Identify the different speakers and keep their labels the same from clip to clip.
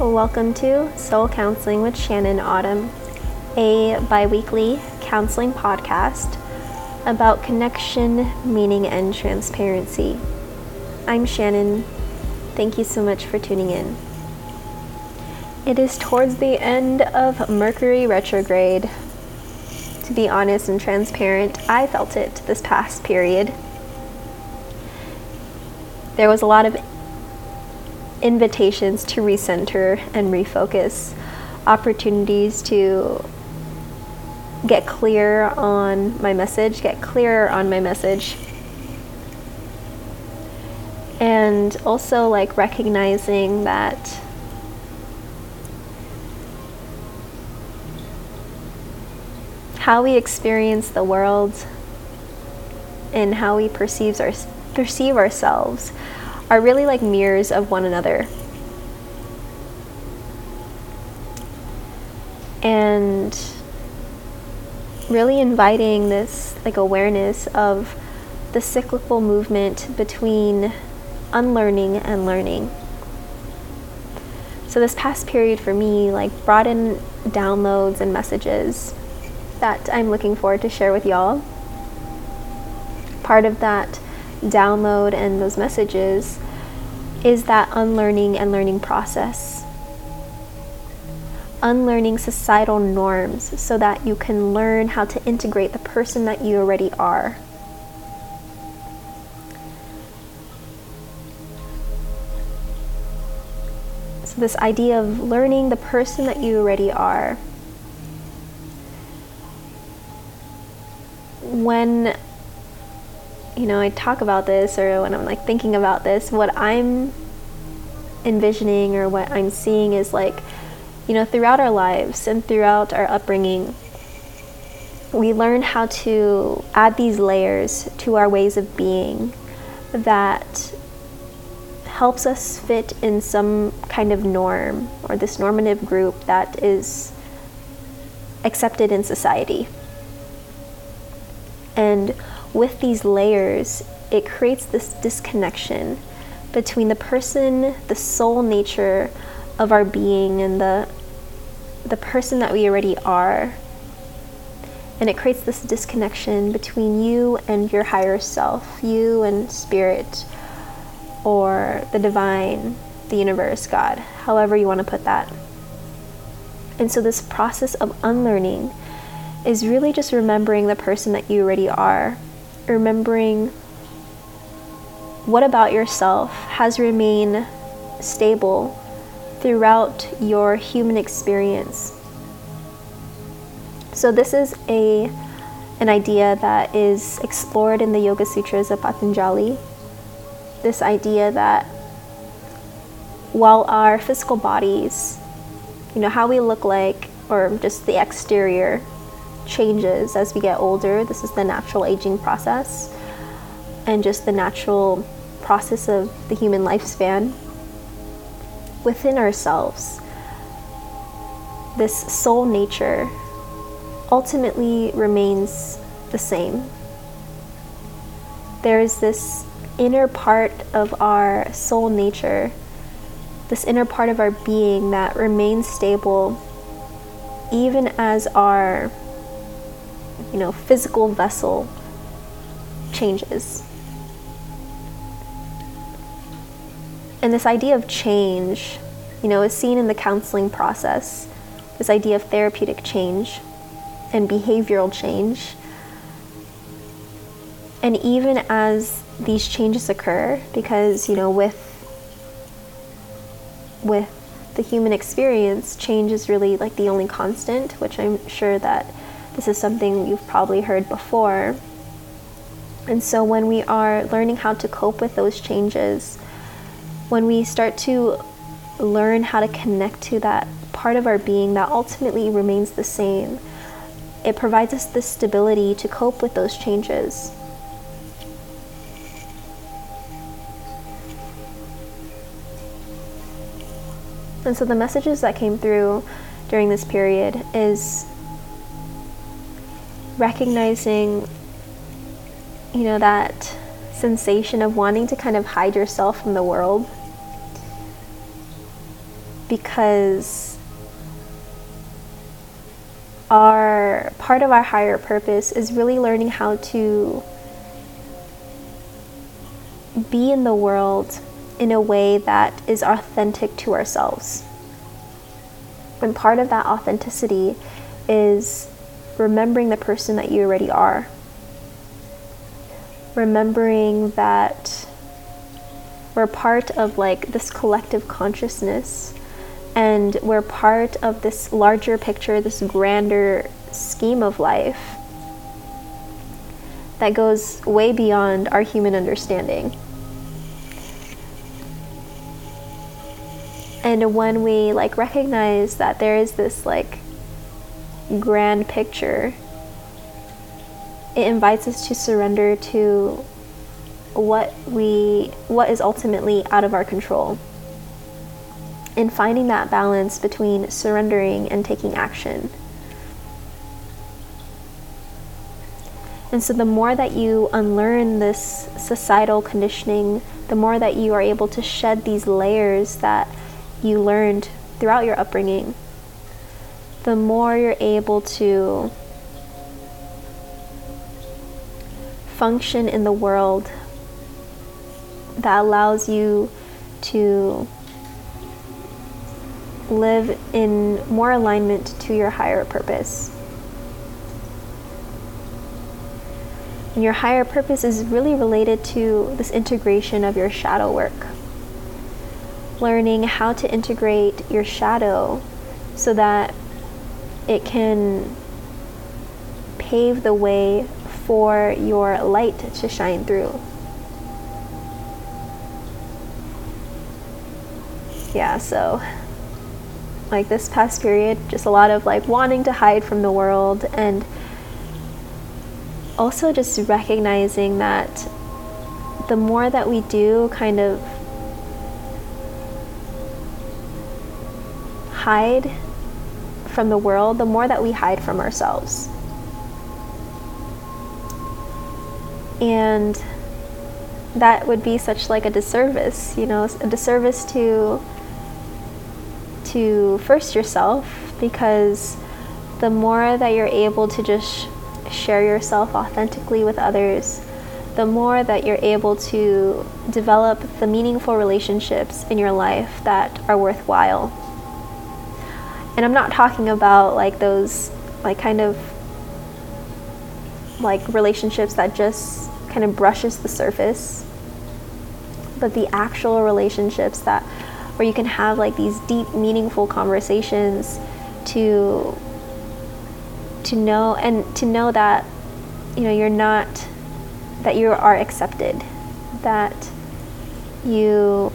Speaker 1: Welcome to Soul Counseling with Shannon Autumn, a bi weekly counseling podcast about connection, meaning, and transparency. I'm Shannon. Thank you so much for tuning in. It is towards the end of Mercury retrograde. To be honest and transparent, I felt it this past period. There was a lot of invitations to recenter and refocus, opportunities to get clear on my message, get clearer on my message. And also, like, recognizing that how we experience the world and how we perceive, our, perceive ourselves are really like mirrors of one another. And really inviting this like awareness of the cyclical movement between unlearning and learning. So this past period for me like brought in downloads and messages that I'm looking forward to share with y'all. Part of that download and those messages is that unlearning and learning process. Unlearning societal norms so that you can learn how to integrate the person that you already are. So, this idea of learning the person that you already are. When you know, I talk about this or when I'm like thinking about this, what I'm envisioning or what I'm seeing is like, you know, throughout our lives and throughout our upbringing, we learn how to add these layers to our ways of being that helps us fit in some kind of norm or this normative group that is accepted in society. And with these layers, it creates this disconnection between the person, the soul nature of our being, and the, the person that we already are. And it creates this disconnection between you and your higher self, you and spirit, or the divine, the universe, God, however you want to put that. And so, this process of unlearning is really just remembering the person that you already are remembering what about yourself has remained stable throughout your human experience. So this is a an idea that is explored in the Yoga Sutras of Patanjali. This idea that while our physical bodies, you know, how we look like or just the exterior changes as we get older. This is the natural aging process and just the natural process of the human lifespan within ourselves. This soul nature ultimately remains the same. There is this inner part of our soul nature, this inner part of our being that remains stable even as our you know, physical vessel changes. And this idea of change, you know, is seen in the counseling process. This idea of therapeutic change and behavioral change. And even as these changes occur, because, you know, with with the human experience, change is really like the only constant, which I'm sure that this is something you've probably heard before. And so, when we are learning how to cope with those changes, when we start to learn how to connect to that part of our being that ultimately remains the same, it provides us the stability to cope with those changes. And so the messages that came through during this period is recognizing, you know, that sensation of wanting to kind of hide yourself from the world. because our part of our higher purpose is really learning how to be in the world in a way that is authentic to ourselves. And part of that authenticity is remembering the person that you already are. Remembering that we're part of like this collective consciousness and we're part of this larger picture, this grander scheme of life that goes way beyond our human understanding. And when we like recognize that there is this like grand picture, it invites us to surrender to what we what is ultimately out of our control. And finding that balance between surrendering and taking action. And so, the more that you unlearn this societal conditioning, the more that you are able to shed these layers that you learned throughout your upbringing, the more you're able to function in the world that allows you to live in more alignment to your higher purpose. And your higher purpose is really related to this integration of your shadow work. Learning how to integrate your shadow so that it can pave the way for your light to shine through. Yeah, so like this past period, just a lot of like wanting to hide from the world and also just recognizing that the more that we do kind of hide from the world, the more that we hide from ourselves. And that would be such like a disservice, you know, a disservice to to first yourself because the more that you're able to just share yourself authentically with others, the more that you're able to develop the meaningful relationships in your life that are worthwhile. And I'm not talking about like those, like, kind of like relationships that just kind of brushes the surface, but the actual relationships that where you can have like these deep, meaningful conversations to to know and to know that you know you're not that you are accepted that you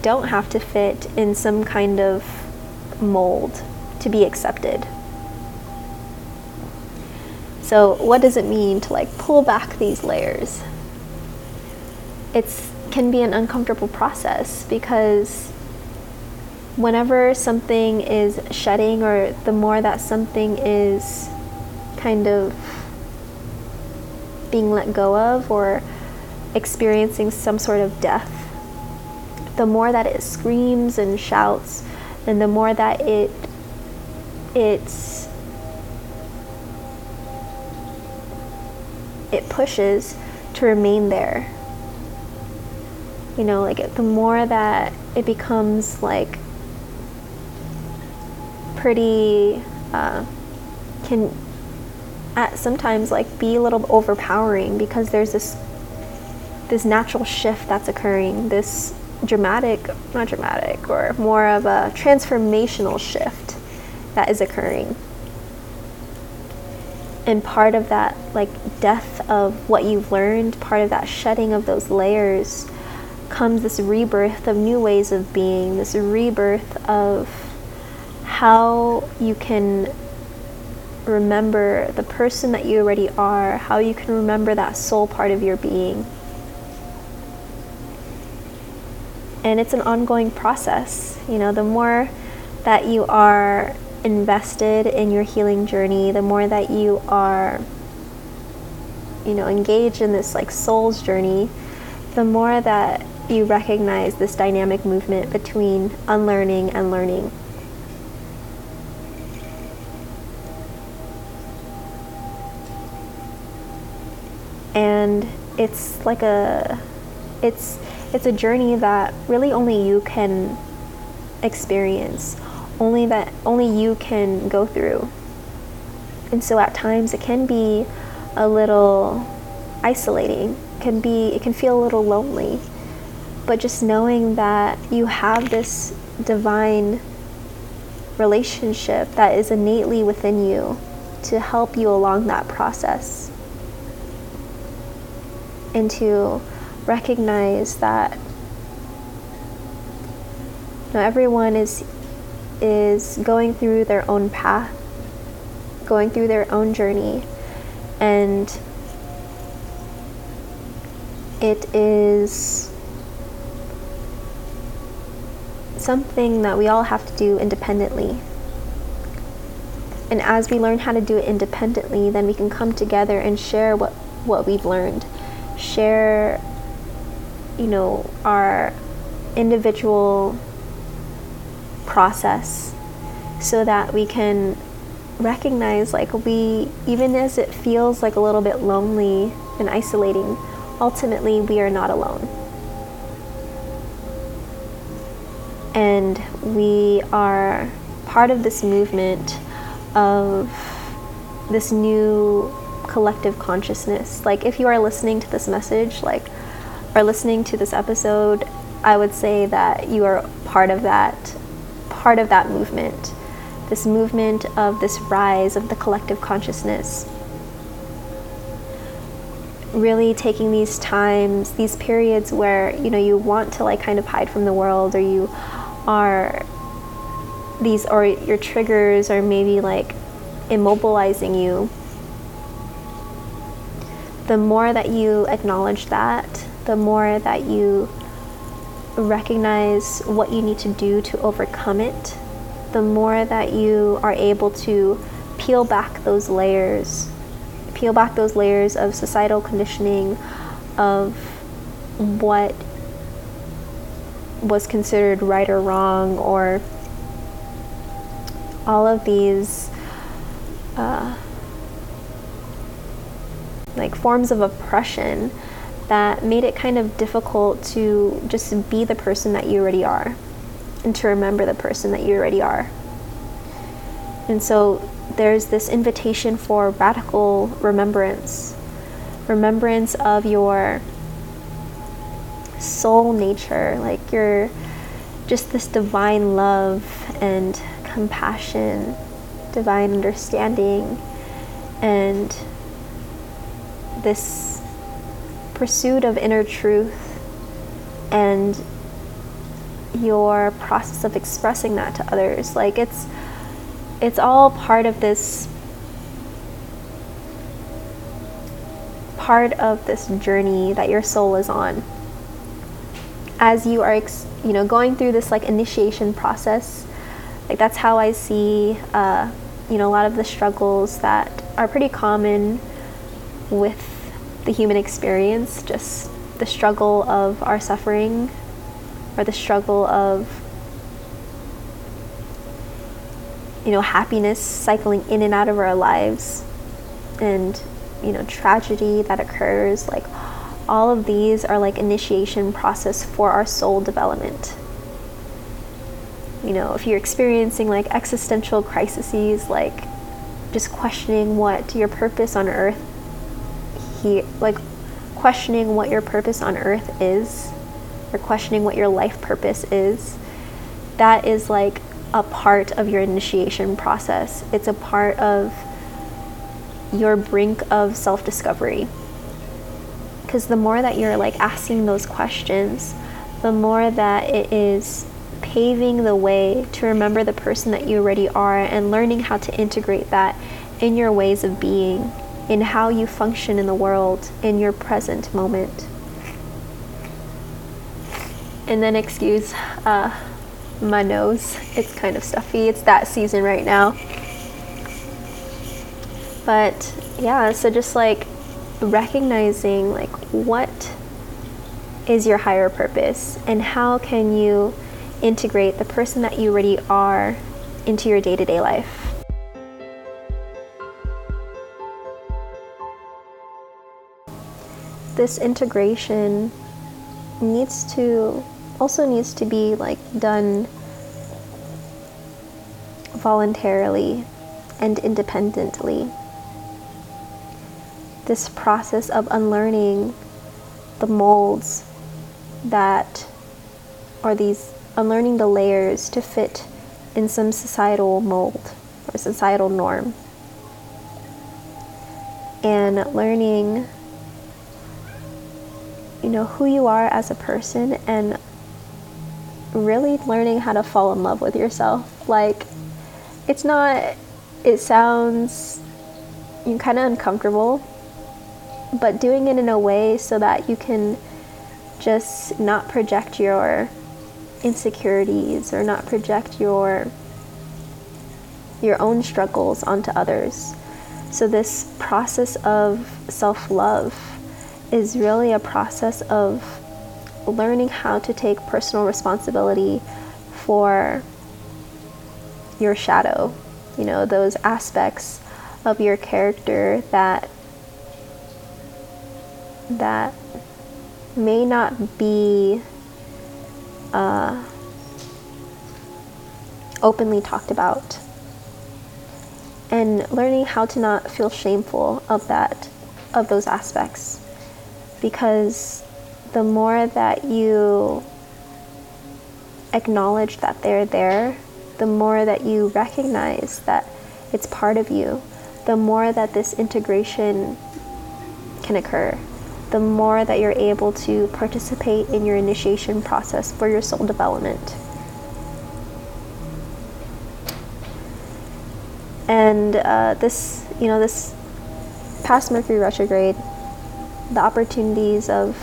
Speaker 1: don't have to fit in some kind of mold to be accepted. So what does it mean to like pull back these layers? It can be an uncomfortable process because whenever something is shedding or the more that something is kind of being let go of or experiencing some sort of death, the more that it screams and shouts, and the more that it it's it pushes to remain there. You know, like the more that it becomes like pretty uh, can at sometimes like be a little overpowering because there's this this natural shift that's occurring this dramatic not dramatic or more of a transformational shift that is occurring and part of that like death of what you've learned part of that shedding of those layers comes this rebirth of new ways of being this rebirth of how you can remember the person that you already are, how you can remember that soul part of your being. And it's an ongoing process. You know, the more that you are invested in your healing journey, the more that you are, you know, engaged in this like soul's journey, the more that you recognize this dynamic movement between unlearning and learning. And it's like a it's it's a journey that really only you can experience. Only that only you can go through. And so at times it can be a little isolating. Can be it can feel a little lonely but just knowing that you have this divine relationship that is innately within you to help you along that process and to recognize that you know, everyone is is going through their own path going through their own journey and it is something that we all have to do independently. And as we learn how to do it independently, then we can come together and share what, what we've learned. Share, you know, our individual process so that we can recognize like we even as it feels like a little bit lonely and isolating ultimately we are not alone and we are part of this movement of this new collective consciousness. Like, if you are listening to this message, like, or listening to this episode, I would say that you are part of that, part of that movement. This movement of this rise of the collective consciousness. Really taking these times, these periods where, you know, you want to like kind of hide from the world or you are these or your triggers are maybe like immobilizing you the more that you acknowledge that the more that you recognize what you need to do to overcome it the more that you are able to peel back those layers peel back those layers of societal conditioning of what was considered right or wrong, or all of these uh, like forms of oppression that made it kind of difficult to just be the person that you already are and to remember the person that you already are. And so there's this invitation for radical remembrance remembrance of your soul nature, like you're just this divine love and compassion, divine understanding, and this pursuit of inner truth and your process of expressing that to others. Like it's it's all part of this part of this journey that your soul is on. As you are you know going through this like initiation process like that's how i see uh, you know a lot of the struggles that are pretty common with the human experience just the struggle of our suffering or the struggle of you know happiness cycling in and out of our lives and you know tragedy that occurs like all of these are like initiation process for our soul development. You know if you're experiencing like existential crises like just questioning what your purpose on earth he like questioning what your purpose on earth is or questioning what your life purpose is that is like a part of your initiation process. It's a part of your brink of self-discovery. Because the more that you're like asking those questions, the more that it is paving the way to remember the person that you already are and learning how to integrate that in your ways of being, in how you function in the world, in your present moment. And then, excuse uh, my nose, it's kind of stuffy. It's that season right now. But yeah, so just like recognizing like what is your higher purpose and how can you integrate the person that you already are into your day-to-day life this integration needs to also needs to be like done voluntarily and independently. This process of unlearning the molds that are these unlearning the layers to fit in some societal mold or societal norm. And learning you know who you are as a person and really learning how to fall in love with yourself like it's not it sounds kind of uncomfortable but doing it in a way so that you can just not project your insecurities or not project your your own struggles onto others. So this process of self-love is really a process of learning how to take personal responsibility for your shadow, you know, those aspects of your character that that may not be uh, openly talked about. And learning how to not feel shameful of that of those aspects because the more that you acknowledge that they're there the more that you recognize that it's part of you the more that this integration can occur the more that you're able to participate in your initiation process for your soul development. And uh, this, you know, this past Mercury retrograde, the opportunities of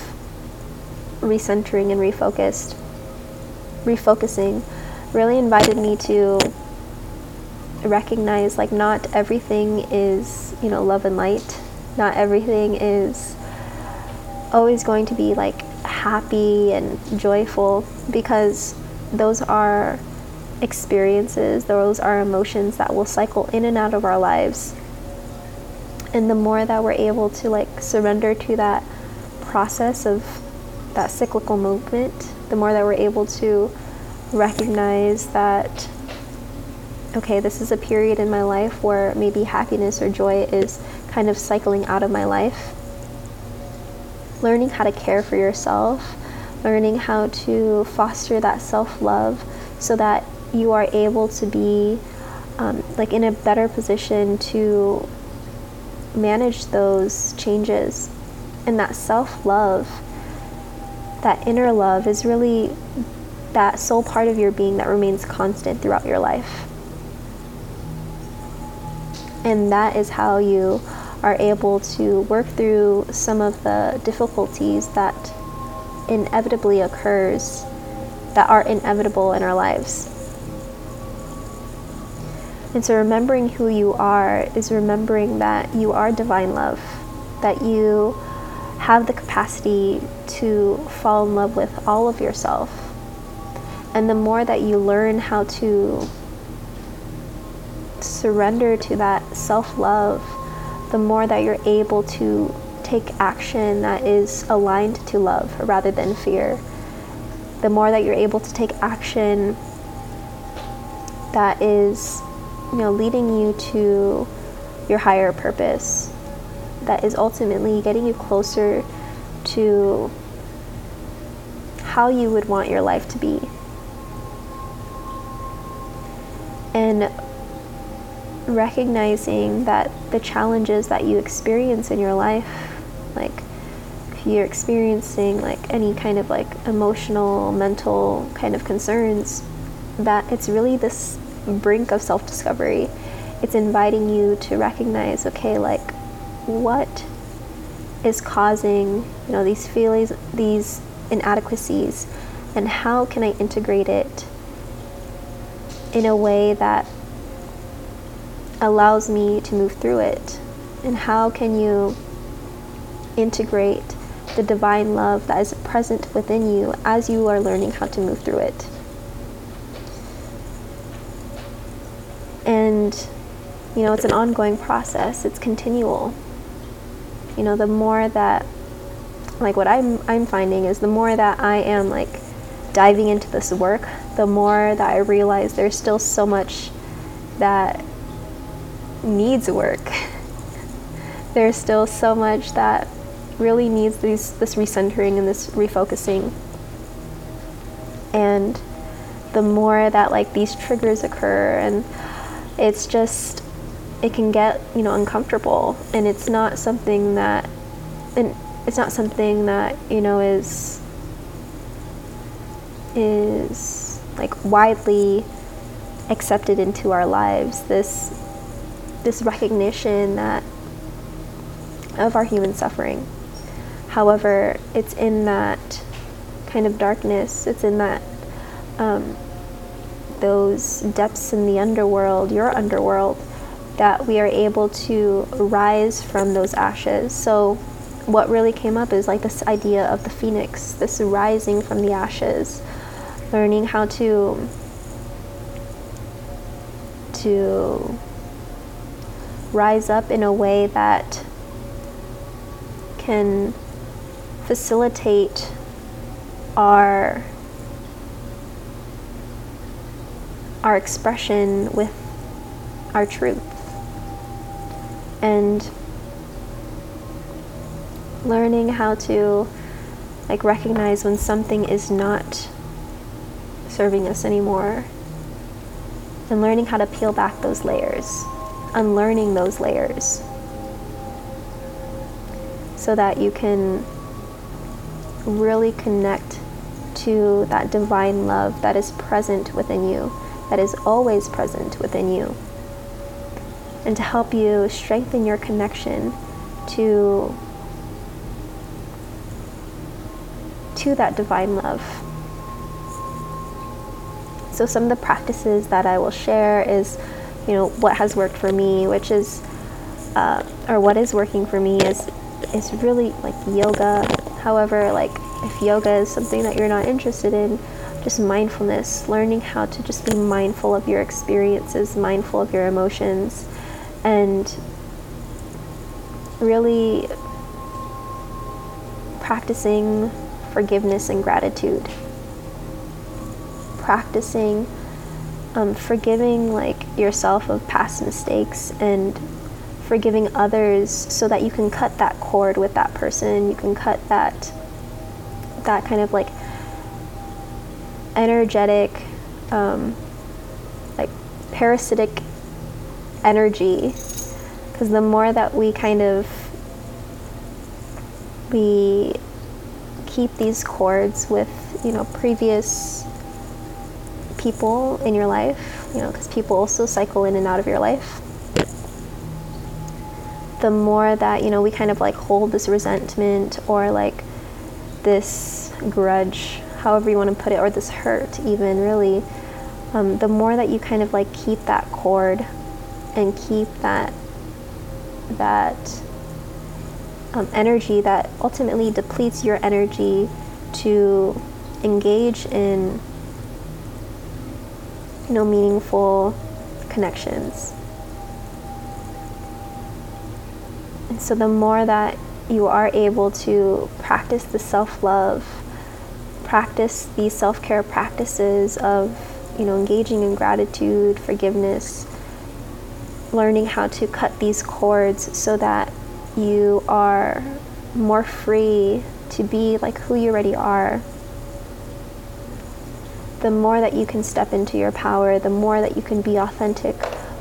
Speaker 1: recentering and refocused, refocusing, really invited me to recognize like not everything is, you know, love and light. Not everything is always going to be like happy and joyful because those are experiences, those are emotions that will cycle in and out of our lives. And the more that we're able to like surrender to that process of that cyclical movement, the more that we're able to recognize that okay, this is a period in my life where maybe happiness or joy is kind of cycling out of my life. Learning how to care for yourself, learning how to foster that self love so that you are able to be um, like in a better position to manage those changes. And that self love, that inner love, is really that soul part of your being that remains constant throughout your life. And that is how you are able to work through some of the difficulties that inevitably occurs that are inevitable in our lives. And so remembering who you are is remembering that you are divine love, that you have the capacity to fall in love with all of yourself. And the more that you learn how to surrender to that self love, the more that you're able to take action that is aligned to love rather than fear. The more that you're able to take action that is, you know, leading you to your higher purpose, that is ultimately getting you closer to how you would want your life to be. And recognizing that the challenges that you experience in your life, like if you're experiencing like any kind of like emotional, mental kind of concerns, that it's really this brink of self discovery. It's inviting you to recognize, okay, like what is causing, you know, these feelings, these inadequacies, and how can I integrate it in a way that allows me to move through it? And how can you integrate the divine love that is present within you as you are learning how to move through it. And, you know, it's an ongoing process, it's continual. You know, the more that, like, what I'm, I'm finding is the more that I am, like, diving into this work, the more that I realize there's still so much that needs work. there's still so much that really needs these, this recentering and this refocusing. And the more that like these triggers occur and it's just it can get you know uncomfortable and it's not something that and it's not something that you know is is like widely accepted into our lives. This this recognition that of our human suffering. However it's in that kind of darkness it's in that um, those depths in the underworld your underworld that we are able to rise from those ashes. So what really came up is like this idea of the phoenix this rising from the ashes learning how to to rise up in a way that can facilitate our our expression with our truth. And learning how to like recognize when something is not serving us anymore and learning how to peel back those layers unlearning those layers so that you can really connect to that divine love that is present within you, that is always present within you, and to help you strengthen your connection to to that divine love. So some of the practices that I will share is, you know, what has worked for me, which is, uh, or what is working for me is, is really like yoga. However, like if yoga is something that you're not interested in, just mindfulness, learning how to just be mindful of your experiences, mindful of your emotions, and really practicing forgiveness and gratitude. Practicing um, forgiving like yourself of past mistakes and forgiving others so that you can cut that cord with that person. You can cut that that kind of like energetic, um, like parasitic energy. Because the more that we kind of we keep these cords with you know previous people in your life, you know, because people also cycle in and out of your life. The more that you know, we kind of like hold this resentment or like this grudge, however you want to put it, or this hurt, even really, um, the more that you kind of like keep that cord and keep that that um, energy that ultimately depletes your energy to engage in you know meaningful connections. And so the more that you are able to practice the self-love practice these self-care practices of you know engaging in gratitude forgiveness learning how to cut these cords so that you are more free to be like who you already are the more that you can step into your power the more that you can be authentic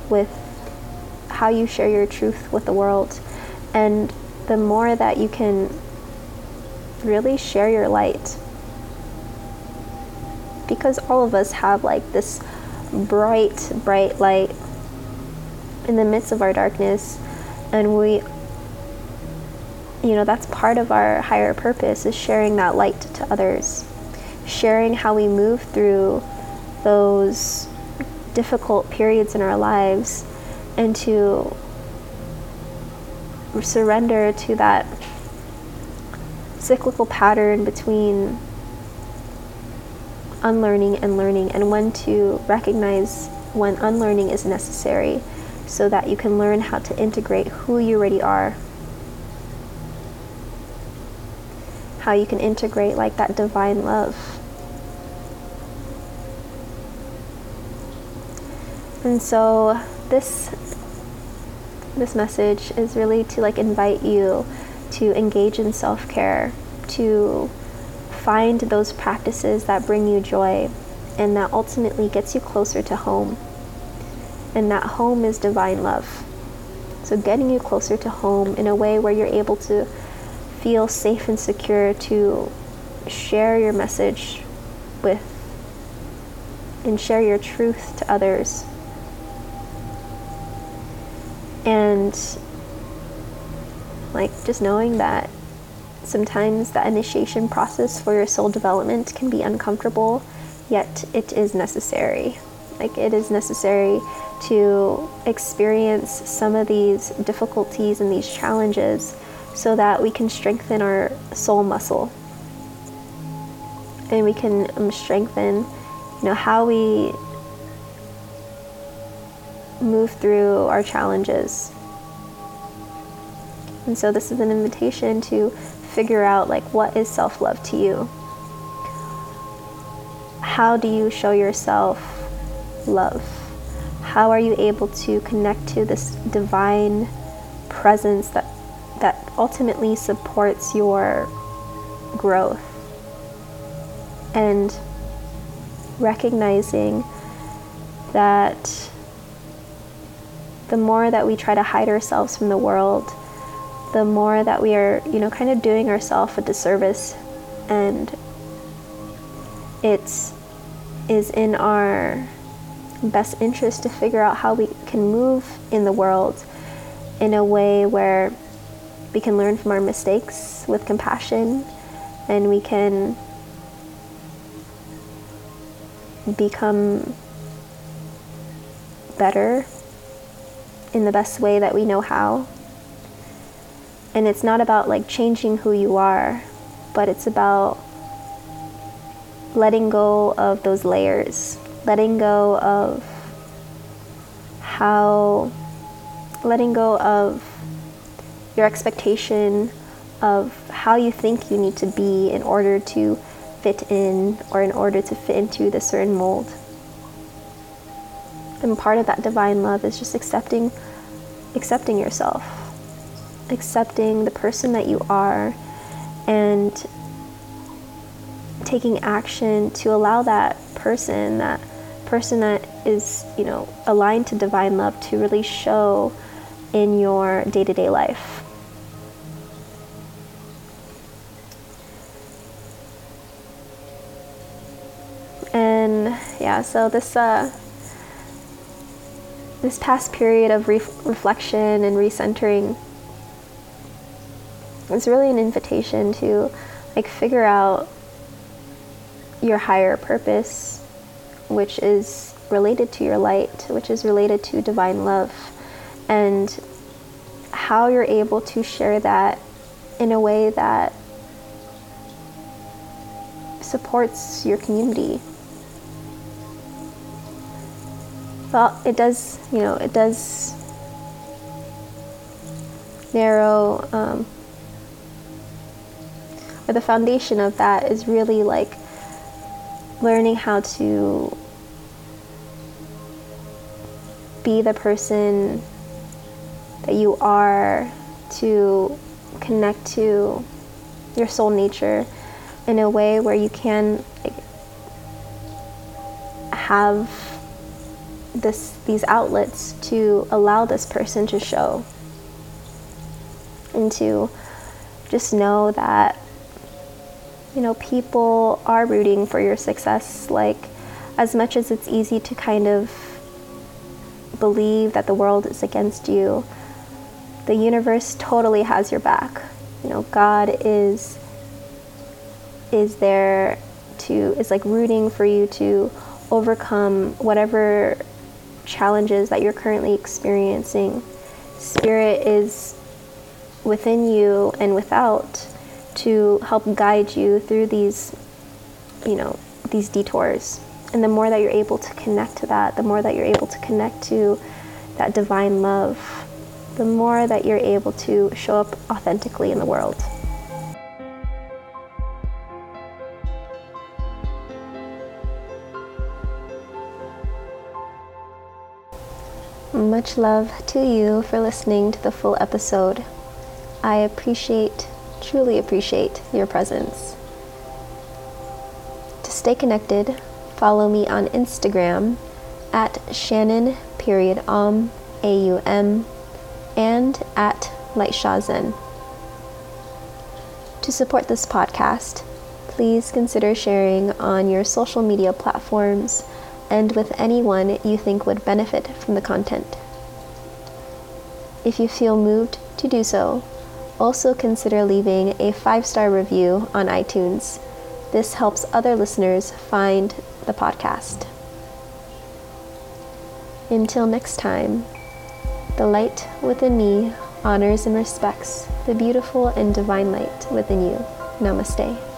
Speaker 1: with how you share your truth with the world and the more that you can really share your light. Because all of us have like this bright, bright light in the midst of our darkness, and we, you know, that's part of our higher purpose is sharing that light to others, sharing how we move through those difficult periods in our lives, and to surrender to that cyclical pattern between unlearning and learning, and when to recognize when unlearning is necessary so that you can learn how to integrate who you already are. How you can integrate like that divine love. And so this this message is really to like invite you to engage in self-care, to find those practices that bring you joy and that ultimately gets you closer to home. And that home is divine love. So, getting you closer to home in a way where you're able to feel safe and secure to share your message with and share your truth to others. And like just knowing that sometimes the initiation process for your soul development can be uncomfortable, yet it is necessary. Like it is necessary to experience some of these difficulties and these challenges so that we can strengthen our soul muscle and we can um, strengthen you know how we move through our challenges and so this is an invitation to figure out like what is self-love to you? How do you show yourself love? How are you able to connect to this divine presence that that ultimately supports your growth? And recognizing that the more that we try to hide ourselves from the world the more that we are, you know, kind of doing ourselves a disservice. And it is is in our best interest to figure out how we can move in the world in a way where we can learn from our mistakes with compassion and we can become better in the best way that we know how. And it's not about like changing who you are, but it's about letting go of those layers, letting go of how, letting go of your expectation of how you think you need to be in order to fit in or in order to fit into the certain mold. And part of that divine love is just accepting accepting yourself accepting the person that you are and taking action to allow that person, that person that is, you know, aligned to divine love to really show in your day to day life. And yeah, so this uh, this past period of re- reflection and recentering it's really an invitation to like figure out your higher purpose, which is related to your light, which is related to divine love, and how you're able to share that in a way that supports your community. Well, it does, you know, it does narrow um, the foundation of that is really like learning how to be the person that you are to connect to your soul nature in a way where you can have this these outlets to allow this person to show and to just know that you know, people are rooting for your success. Like, as much as it's easy to kind of believe that the world is against you, the universe totally has your back. You know, God is is there to is like rooting for you to overcome whatever challenges that you're currently experiencing. Spirit is within you and without to help guide you through these, you know, these detours. And the more that you're able to connect to that, the more that you're able to connect to that divine love, the more that you're able to show up authentically in the world. Much love to you for listening to the full episode. I appreciate, truly appreciate your presence. To stay connected, follow me on Instagram at Shannon period Aum A U M and at Lightshazen. To support this podcast, please consider sharing on your social media platforms and with anyone you think would benefit from the content. If you feel moved to do so, also consider leaving a five star review on iTunes. This helps other listeners find the podcast. Until next time, the light within me honors and respects the beautiful and divine light within you. Namaste.